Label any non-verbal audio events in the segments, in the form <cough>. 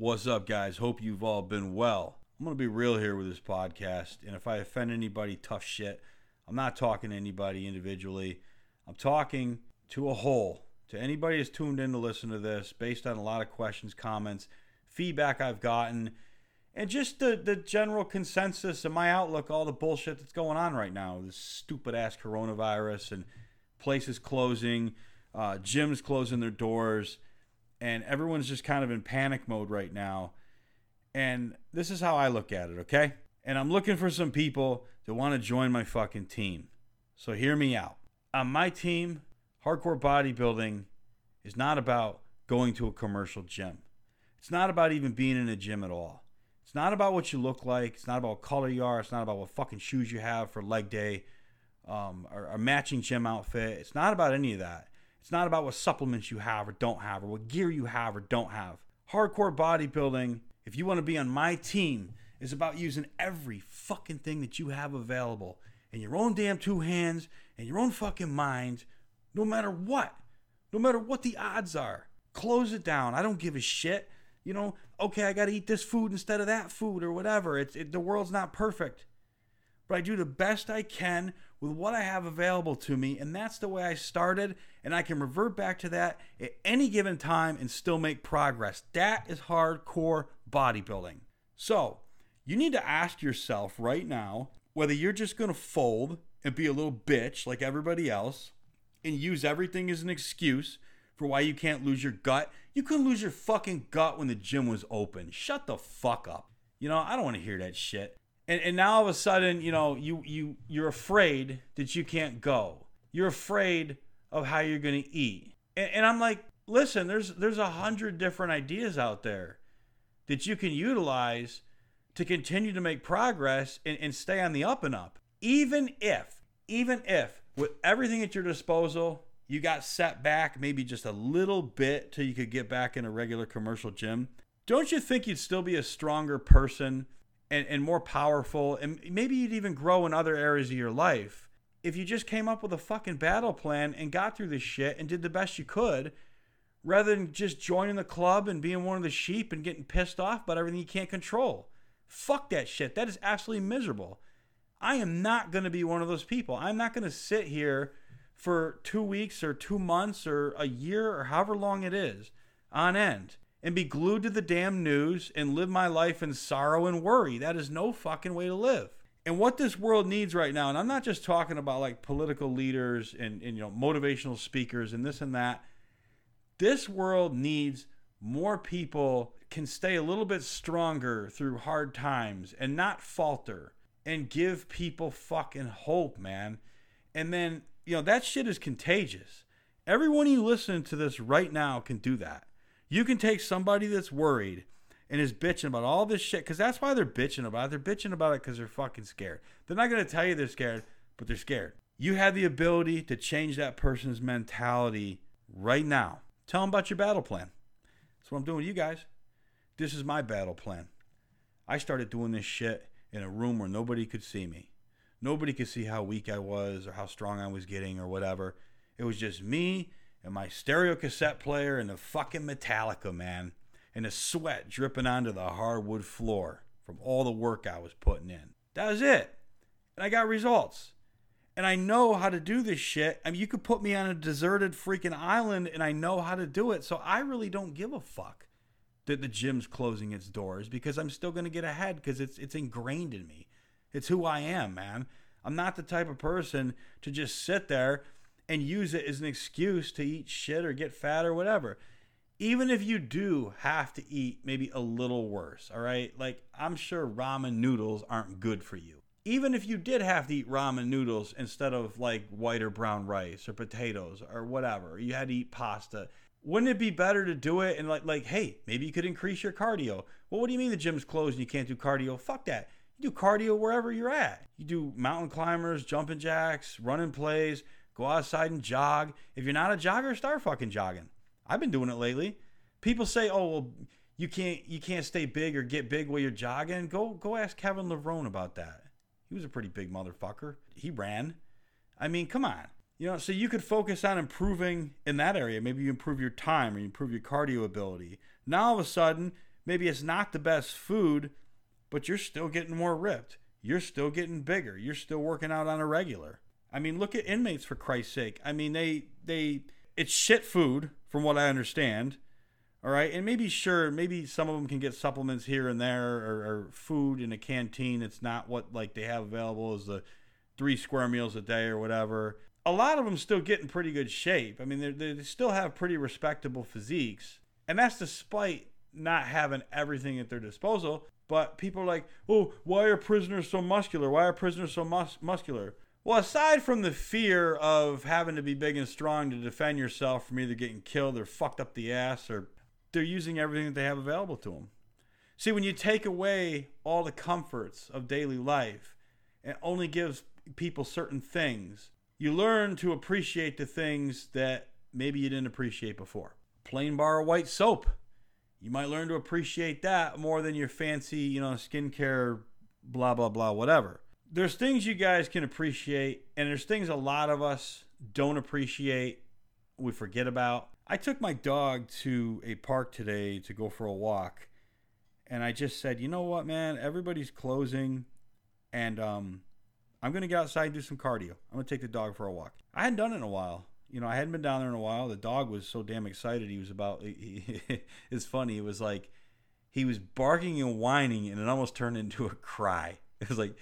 What's up, guys? Hope you've all been well. I'm going to be real here with this podcast, and if I offend anybody, tough shit. I'm not talking to anybody individually. I'm talking to a whole, to anybody who's tuned in to listen to this based on a lot of questions, comments, feedback I've gotten, and just the, the general consensus of my outlook, all the bullshit that's going on right now. This stupid ass coronavirus and places closing, uh, gyms closing their doors, and everyone's just kind of in panic mode right now. And this is how I look at it, okay? And I'm looking for some people that want to join my fucking team. So hear me out. On my team, hardcore bodybuilding is not about going to a commercial gym. It's not about even being in a gym at all. It's not about what you look like. It's not about color you are. It's not about what fucking shoes you have for leg day um, or a matching gym outfit. It's not about any of that. It's not about what supplements you have or don't have or what gear you have or don't have. Hardcore bodybuilding, if you want to be on my team, is about using every fucking thing that you have available in your own damn two hands and your own fucking mind, no matter what. No matter what the odds are. Close it down. I don't give a shit. You know, okay, I got to eat this food instead of that food or whatever. It's it, the world's not perfect. But I do the best I can with what I have available to me, and that's the way I started, and I can revert back to that at any given time and still make progress. That is hardcore bodybuilding. So, you need to ask yourself right now whether you're just going to fold and be a little bitch like everybody else and use everything as an excuse for why you can't lose your gut. You couldn't lose your fucking gut when the gym was open. Shut the fuck up. You know, I don't want to hear that shit. And, and now all of a sudden, you know, you you you're afraid that you can't go. You're afraid of how you're going to eat. And, and I'm like, listen, there's there's a hundred different ideas out there that you can utilize to continue to make progress and, and stay on the up and up. Even if, even if with everything at your disposal, you got set back maybe just a little bit till you could get back in a regular commercial gym, don't you think you'd still be a stronger person and, and more powerful? And maybe you'd even grow in other areas of your life if you just came up with a fucking battle plan and got through this shit and did the best you could rather than just joining the club and being one of the sheep and getting pissed off about everything you can't control. Fuck that shit. That is absolutely miserable. I am not going to be one of those people. I'm not going to sit here for two weeks or two months or a year or however long it is on end and be glued to the damn news and live my life in sorrow and worry. That is no fucking way to live. And what this world needs right now, and I'm not just talking about like political leaders and, and you know motivational speakers and this and that. This world needs more people can stay a little bit stronger through hard times and not falter and give people fucking hope, man. And then, you know, that shit is contagious. Everyone you listen to this right now can do that. You can take somebody that's worried and is bitching about all this shit because that's why they're bitching about it. They're bitching about it because they're fucking scared. They're not going to tell you they're scared, but they're scared. You have the ability to change that person's mentality right now. Tell them about your battle plan. That's what I'm doing with you guys. This is my battle plan. I started doing this shit in a room where nobody could see me. Nobody could see how weak I was or how strong I was getting or whatever. It was just me and my stereo cassette player and the fucking Metallica, man. And the sweat dripping onto the hardwood floor from all the work I was putting in. That was it. And I got results. And I know how to do this shit. I mean, you could put me on a deserted freaking island and I know how to do it. So I really don't give a fuck that the gym's closing its doors because I'm still going to get ahead because it's it's ingrained in me. It's who I am, man. I'm not the type of person to just sit there and use it as an excuse to eat shit or get fat or whatever. Even if you do have to eat maybe a little worse, all right? Like I'm sure ramen noodles aren't good for you. Even if you did have to eat ramen noodles instead of like white or brown rice or potatoes or whatever, you had to eat pasta wouldn't it be better to do it and like like hey maybe you could increase your cardio well what do you mean the gym's closed and you can't do cardio fuck that you do cardio wherever you're at you do mountain climbers jumping jacks running plays go outside and jog if you're not a jogger start fucking jogging i've been doing it lately people say oh well you can't you can't stay big or get big while you're jogging go go ask kevin levrone about that he was a pretty big motherfucker he ran i mean come on you know, so you could focus on improving in that area. Maybe you improve your time or you improve your cardio ability. Now all of a sudden, Maybe it's not the best food, but you're still getting more ripped. You're still getting bigger. You're still working out on a regular. I mean, look at inmates for Christ's sake. I mean, they they it's shit food from what I understand. All right, and maybe sure, maybe some of them can get supplements here and there, or, or food in a canteen. It's not what like they have available as the three square meals a day or whatever. A lot of them still get in pretty good shape. I mean, they still have pretty respectable physiques, and that's despite not having everything at their disposal. But people are like, oh, why are prisoners so muscular? Why are prisoners so mus- muscular? Well, aside from the fear of having to be big and strong to defend yourself from either getting killed or fucked up the ass, or they're using everything that they have available to them. See, when you take away all the comforts of daily life and only gives people certain things, you learn to appreciate the things that maybe you didn't appreciate before. Plain bar of white soap. You might learn to appreciate that more than your fancy, you know, skincare, blah, blah, blah, whatever there's things you guys can appreciate, and there's things a lot of us don't appreciate, we forget about. I took my dog to a park today to go for a walk, and I just said, you know what, man, everybody's closing, and um, I'm gonna get outside and do some cardio. I'm gonna take the dog for a walk. I hadn't done it in a while. You know, I hadn't been down there in a while. The dog was so damn excited. He was about. He, <laughs> it's funny. It was like he was barking and whining, and it almost turned into a cry. <laughs> It was like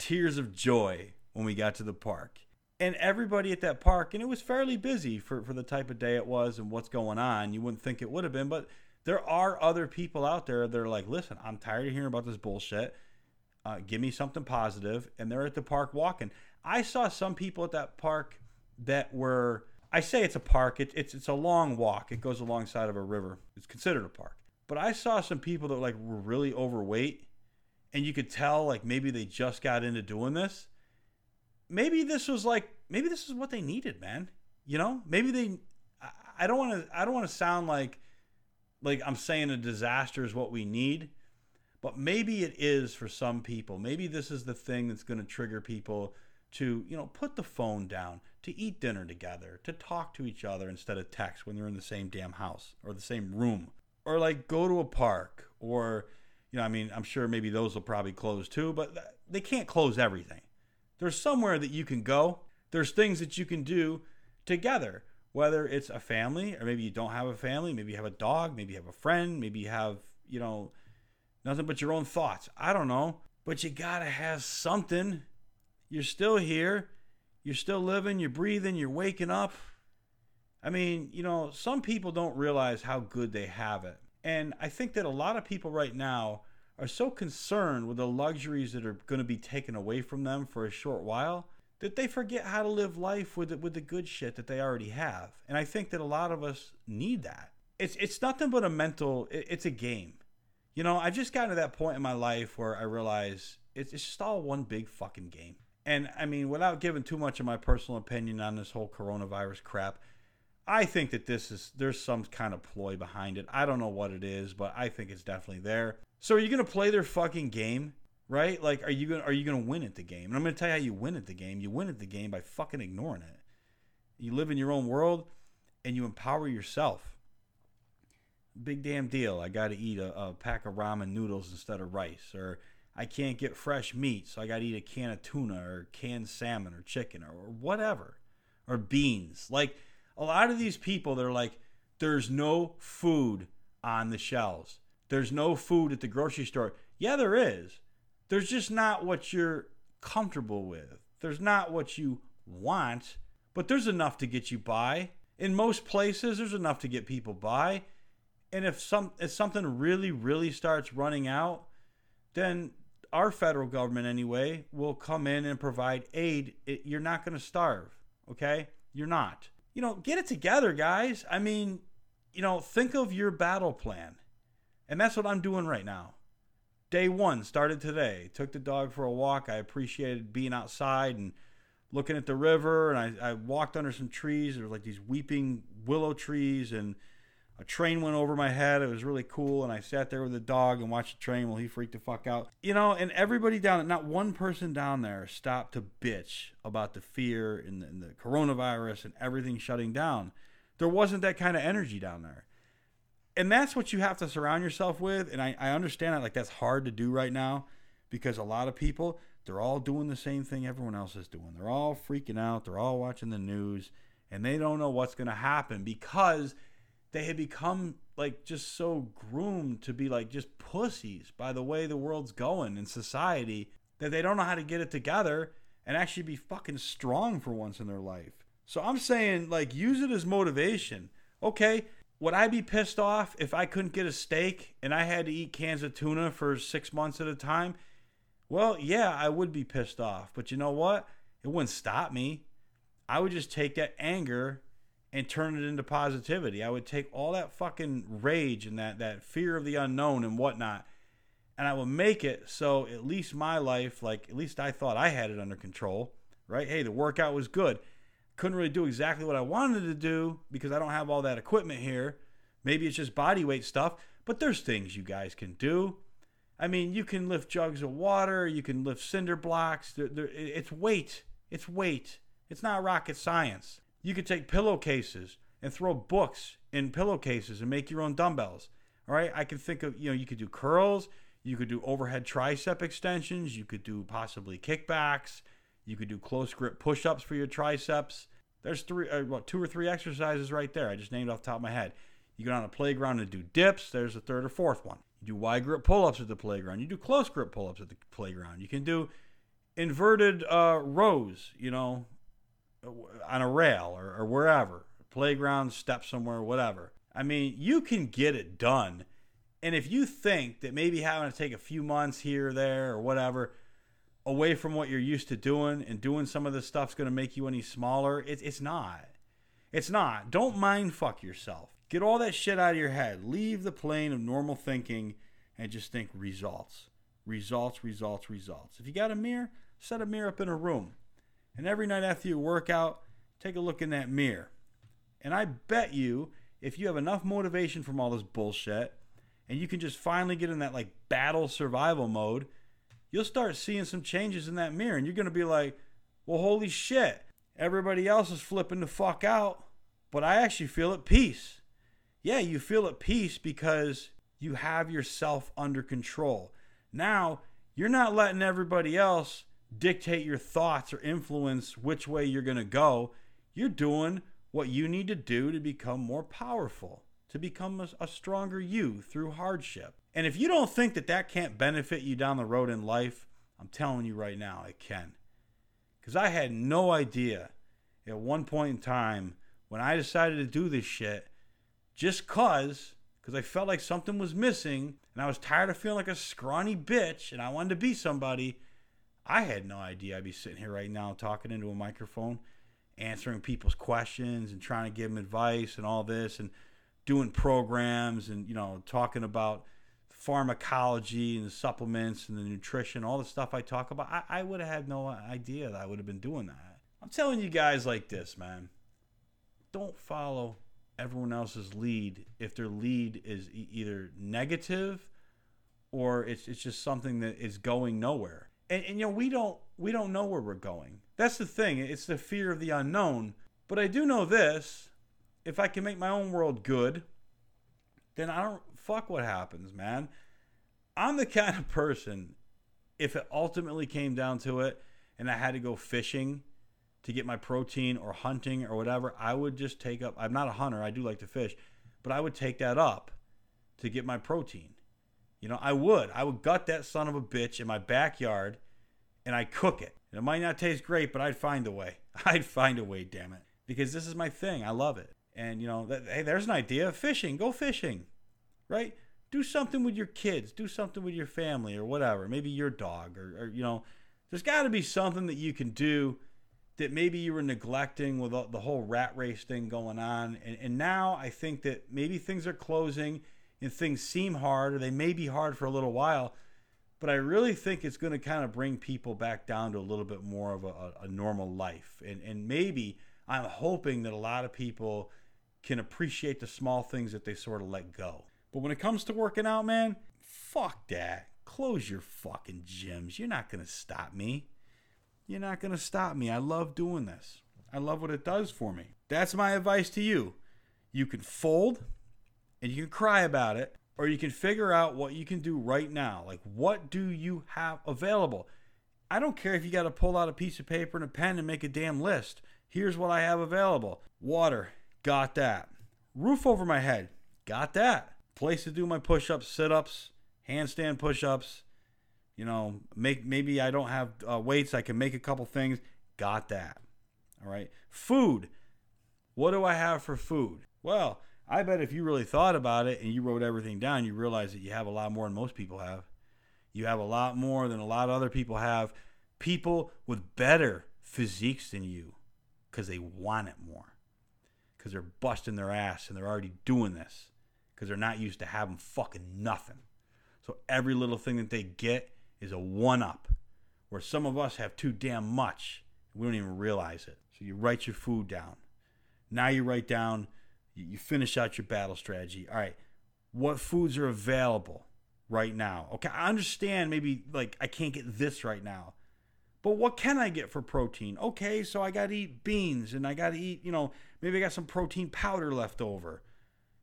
tears of joy when we got to the park. And everybody at that park, and it was fairly busy for, for the type of day it was and what's going on. You wouldn't think it would have been, but there are other people out there that are like, listen, I'm tired of hearing about this bullshit. Uh, give me something positive. And they're at the park walking. I saw some people at that park that were, I say it's a park, it, it's, it's a long walk. It goes alongside of a river. It's considered a park. But I saw some people that like were really overweight and you could tell like maybe they just got into doing this. Maybe this was like maybe this is what they needed man. You know maybe they i don't want to i don't want to sound like like i'm saying a disaster is what we need but maybe it is for some people. Maybe this is the thing that's going to trigger people to you know put the phone down to eat dinner together to talk to each other instead of text when they're in the same damn house or the same room or like go to a park or you know, I mean, I'm sure maybe those will probably close too, but they can't close everything. There's somewhere that you can go. There's things that you can do together, whether it's a family or maybe you don't have a family, maybe you have a dog, maybe you have a friend, maybe you have, you know, nothing but your own thoughts. I don't know, but you got to have something. You're still here. You're still living, you're breathing, you're waking up. I mean, you know, some people don't realize how good they have it. And I think that a lot of people right now are so concerned with the luxuries that are going to be taken away from them for a short while that they forget how to live life with the, with the good shit that they already have. And I think that a lot of us need that. It's it's nothing but a mental. it's a game. You know, I've just gotten to that point in my life where I realize it's, it's just all one big fucking game. And I mean, without giving too much of my personal opinion on this whole coronavirus crap, I think that this is there's some kind of ploy behind it. I don't know what it is, but I think it's definitely there. So are you gonna play their fucking game? Right? Like are you gonna are you gonna win at the game? And I'm gonna tell you how you win at the game. You win at the game by fucking ignoring it. You live in your own world and you empower yourself. Big damn deal. I gotta eat a, a pack of ramen noodles instead of rice. Or I can't get fresh meat, so I gotta eat a can of tuna or canned salmon or chicken or, or whatever. Or beans. Like a lot of these people they're like there's no food on the shelves. There's no food at the grocery store. Yeah there is. There's just not what you're comfortable with. There's not what you want but there's enough to get you by. In most places there's enough to get people by. And if some if something really really starts running out then our federal government anyway will come in and provide aid. It, you're not going to starve okay? You're not you know, get it together, guys. I mean, you know, think of your battle plan. And that's what I'm doing right now. Day one started today. Took the dog for a walk. I appreciated being outside and looking at the river. And I, I walked under some trees. There were like these weeping willow trees. And a train went over my head. It was really cool. And I sat there with the dog and watched the train while he freaked the fuck out. You know, and everybody down, not one person down there stopped to bitch about the fear and the, and the coronavirus and everything shutting down. There wasn't that kind of energy down there. and that's what you have to surround yourself with. And I, I understand that like that's hard to do right now because a lot of people they're all doing the same thing everyone else is doing. They're all freaking out. They're all watching the news and they don't know what's going to happen because they had become like just so groomed to be like just pussies by the way the world's going in society that they don't know how to get it together and actually be fucking strong for once in their life. So I'm saying like use it as motivation. Okay, would I be pissed off if I couldn't get a steak and I had to eat cans of tuna for 6 months at a time? Well, yeah, I would be pissed off. But you know what? It wouldn't stop me. I would just take that anger and turn it into positivity. I would take all that fucking rage and that, that fear of the unknown and whatnot, and I would make it so at least my life, like at least I thought I had it under control, right? Hey, the workout was good. Couldn't really do exactly what I wanted to do because I don't have all that equipment here. Maybe it's just body weight stuff, but there's things you guys can do. I mean, you can lift jugs of water, you can lift cinder blocks. It's weight. It's weight. It's not rocket science. You could take pillowcases and throw books in pillowcases and make your own dumbbells. All right. I can think of, you know, you could do curls, you could do overhead tricep extensions, you could do possibly kickbacks, you could do close grip push ups for your triceps. There's three, uh, what, two or three exercises right there. I just named off the top of my head. You go down the playground and do dips. There's a third or fourth one. You do wide grip pull ups at the playground. You do close grip pull ups at the playground. You can do inverted uh, rows, you know, Uh, on a rail or, or wherever, playground, step somewhere, whatever. I mean, you can get it done. And if you think that maybe having to take a few months here or there or whatever away from what you're used to doing and doing some of this stuff's going to make you any smaller, it, it's not. It's not. Don't mind fuck yourself. Get all that shit out of your head. Leave the plane of normal thinking and just think results. Results, results, results. If you got a mirror, set a mirror up in a room. And every night after you workout, take a look in that mirror. And I bet you, if you have enough motivation from all this bullshit, and you can just finally get in that like battle survival mode, you'll start seeing some changes in that mirror. And you're going to be like, well, holy shit, everybody else is flipping the fuck out, but I actually feel at peace. Yeah, you feel at peace because you have yourself under control. Now, you're not letting everybody else dictate your thoughts or influence which way you're going to go. You're doing what you need to do to become more powerful, to become a, a, stronger you through hardship. And if you don't think that that can't benefit you down the road in life, I'm telling you right now, it can. Because I had no idea at one point in time when I decided to do this shit, just cause, because I felt like something was missing and I was tired of feeling like a scrawny bitch and I wanted to be somebody I had no idea I'd be sitting here right now talking into a microphone, answering people's questions and trying to give them advice and all this and doing programs and, you know, talking about pharmacology and the supplements and the nutrition, all the stuff I talk about. I, I would have had no idea that I would have been doing that. I'm telling you guys like this, man. Don't follow everyone else's lead if their lead is e- either negative or it's, it's just something that is going nowhere and, and you know we don't we don't know where we're going. That's the thing. It's the fear of the unknown. But I do know this: if I can make my own world good, then I don't fuck what happens, man. I'm the <laughs> kind of person. If it ultimately came down to it, and I had to go fishing to get my protein or hunting or whatever, I would just take up. I'm not a hunter. I do like to fish, but I would take that up to get my protein. You know, I would. I would gut that son of a bitch in my backyard and I cook it. And it might not taste great, but I'd find a way. <laughs> I'd find a way, damn it. Because this is my thing. I love it. And, you know, hey, there's an idea. Fishing. Go fishing. Right? Do something with your kids. Do something with your family or whatever. Maybe your dog or, or you know, there's got to be something that you can do that maybe you were neglecting with the whole rat race thing going on. And, and now I think that maybe things are closing and things seem hard or they may be hard for a little while but I really think it's going to kind of bring people back down to a little bit more of a, a, normal life. And, and maybe I'm hoping that a lot of people can appreciate the small things that they sort of let go. But when it comes to working out, man, fuck that. Close your fucking gyms. You're not going to stop me. You're not going to stop me. I love doing this. I love what it does for me. That's my advice to you. You can fold and you can cry about it, or you can figure out what you can do right now. Like, what do you have available? I don't care if you got to pull out a piece of paper and a pen and make a damn list. Here's what I have available water, got that. Roof over my head, got that. Place to do my push ups, sit ups, handstand push ups. You know, make maybe I don't have uh, weights, I can make a couple things, got that. All right. Food. What do I have for food? Well, I bet if you really thought about it and you wrote everything down, you realize that you have a lot more than most people have. You have a lot more than a lot of other people have. People with better physiques than you because they want it more. Because they're busting their ass and they're already doing this. Because they're not used to having fucking nothing. So every little thing that they get is a one up. Where some of us have too damn much. We don't even realize it. So you write your food down. Now you write down, you finish out your battle strategy. All right, what foods are available right now? Okay, I understand maybe like I can't get this right now. But what can I get for protein? Okay, so I got to eat beans and I got to eat, you know, maybe I got some protein powder left over.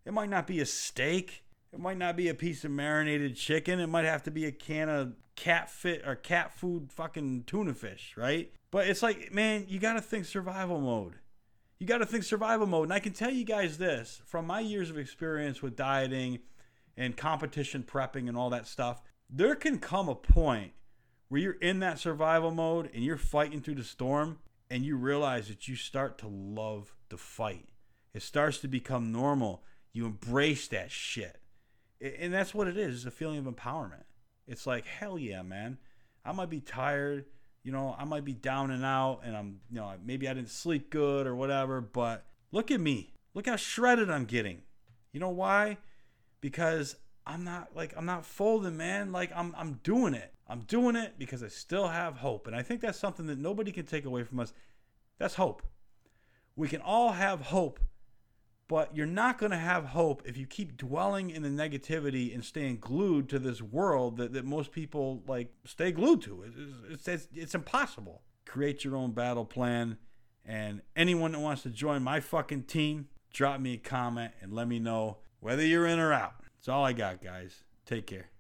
It might not be a steak. It might not be a piece of marinated chicken. It might have to be a can of cat fit or cat food fucking tuna fish, right? But it's like, man, you got to think survival mode. You got to think survival mode. And I can tell you guys this from my years of experience with dieting and competition prepping and all that stuff, there can come a point where you're in that survival mode and you're fighting through the storm and you realize that you start to love the fight. It starts to become normal. You embrace that shit. And that's what it is. It's a feeling of empowerment. It's like, hell yeah, man. I might be tired you know, I might be down and out and I'm, you know, maybe I didn't sleep good or whatever, but look at me. Look how shredded I'm getting. You know why? Because I'm not like I'm not folding, man. Like I'm I'm doing it. I'm doing it because I still have hope. And I think that's something that nobody can take away from us. That's hope. We can all have hope but you're not going to have hope if you keep dwelling in the negativity and staying glued to this world that, that most people like stay glued to. It's, it's, it's impossible. Create your own battle plan. And anyone that wants to join my fucking team, drop me a comment and let me know whether you're in or out. That's all I got, guys. Take care.